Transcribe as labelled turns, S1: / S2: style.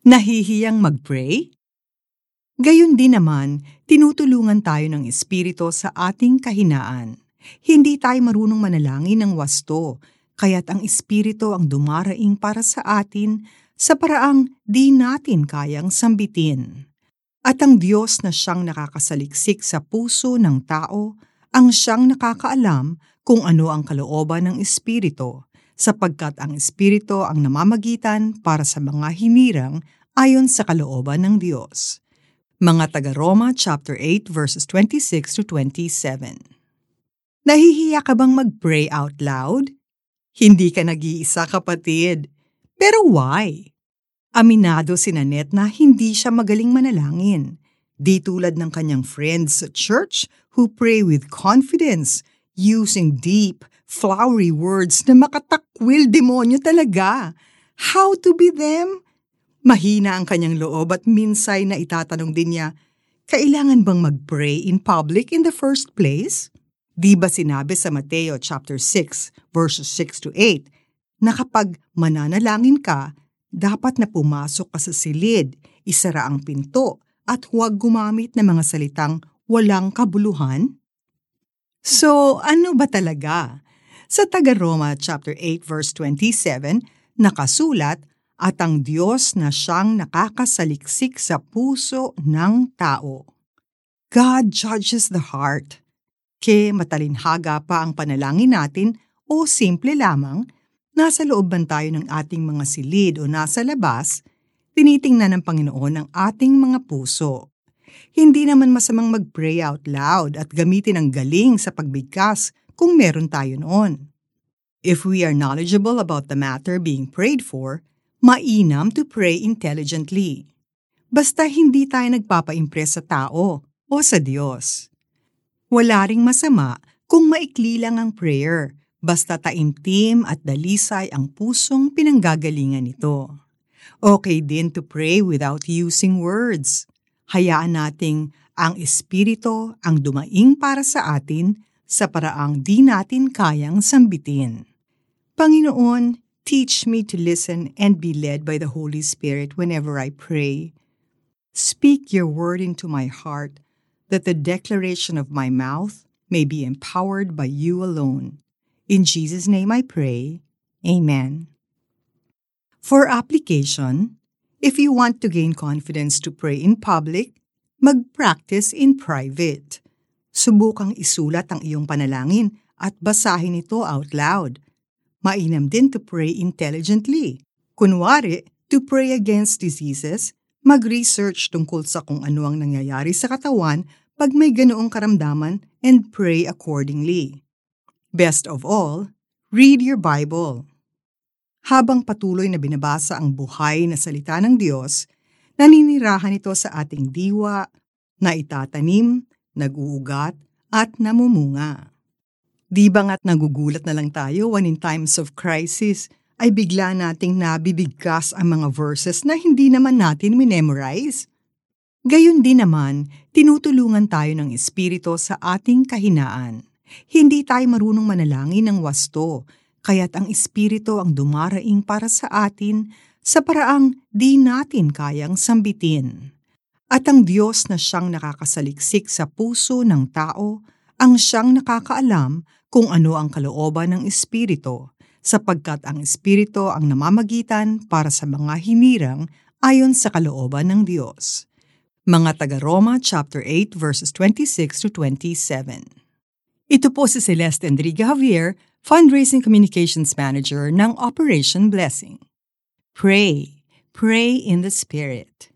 S1: Nahihiyang mag-pray? Gayon din naman, tinutulungan tayo ng Espiritu sa ating kahinaan. Hindi tayo marunong manalangin ng wasto, kaya't ang Espiritu ang dumaraing para sa atin sa paraang di natin kayang sambitin. At ang Diyos na siyang nakakasaliksik sa puso ng tao, ang siyang nakakaalam kung ano ang kalooban ng Espiritu sapagkat ang Espiritu ang namamagitan para sa mga hinirang ayon sa kalooban ng Diyos. Mga taga-Roma chapter 8 verses 26 to 27. Nahihiya ka bang mag-pray out loud? Hindi ka nag-iisa kapatid. Pero why? Aminado si Nanette na hindi siya magaling manalangin. Di tulad ng kanyang friends sa church who pray with confidence, using deep, flowery words na makatakwil demonyo talaga. How to be them? Mahina ang kanyang loob at minsay na itatanong din niya, kailangan bang mag-pray in public in the first place? Di ba sinabi sa Mateo chapter 6 verses 6 to 8 na kapag mananalangin ka, dapat na pumasok ka sa silid, isara ang pinto, at huwag gumamit ng mga salitang walang kabuluhan? So, ano ba talaga? Sa taga-Roma chapter 8 verse 27, nakasulat, at ang Diyos na siyang nakakasaliksik sa puso ng tao. God judges the heart. Ke matalinhaga pa ang panalangin natin o simple lamang, nasa loob man tayo ng ating mga silid o nasa labas, tinitingnan ng Panginoon ang ating mga puso. Hindi naman masamang mag-pray out loud at gamitin ang galing sa pagbigkas kung meron tayo noon. If we are knowledgeable about the matter being prayed for, mainam to pray intelligently. Basta hindi tayo nagpapa-impress sa tao o sa Diyos. Wala ring masama kung maikli lang ang prayer, basta taimtim at dalisay ang pusong pinanggagalingan nito. Okay din to pray without using words. Hayaan nating ang Espiritu ang dumaing para sa atin sa paraang di natin kayang sambitin. Panginoon, teach me to listen and be led by the Holy Spirit whenever I pray. Speak your word into my heart that the declaration of my mouth may be empowered by you alone. In Jesus' name I pray. Amen. For application, if you want to gain confidence to pray in public, mag-practice in private. Subukang isulat ang iyong panalangin at basahin ito out loud. Mainam din to pray intelligently. Kunwari, to pray against diseases, mag-research tungkol sa kung ano ang nangyayari sa katawan pag may ganoong karamdaman and pray accordingly. Best of all, read your Bible. Habang patuloy na binabasa ang buhay na salita ng Diyos, naninirahan ito sa ating diwa na itatanim nag-uugat, at namumunga. Di ba nga't nagugulat na lang tayo when in times of crisis ay bigla nating nabibigkas ang mga verses na hindi naman natin minemorize? Gayon din naman, tinutulungan tayo ng Espiritu sa ating kahinaan. Hindi tayo marunong manalangin ng wasto, kaya't ang Espiritu ang dumaraing para sa atin sa paraang di natin kayang sambitin. At ang Diyos na siyang nakakasaliksik sa puso ng tao, ang siyang nakakaalam kung ano ang kalooban ng Espiritu, sapagkat ang Espiritu ang namamagitan para sa mga hinirang ayon sa kalooban ng Diyos. Mga taga-Roma chapter 8 verses 26 to 27. Ito po si Celeste Enrique Javier, Fundraising Communications Manager ng Operation Blessing. Pray, pray in the Spirit.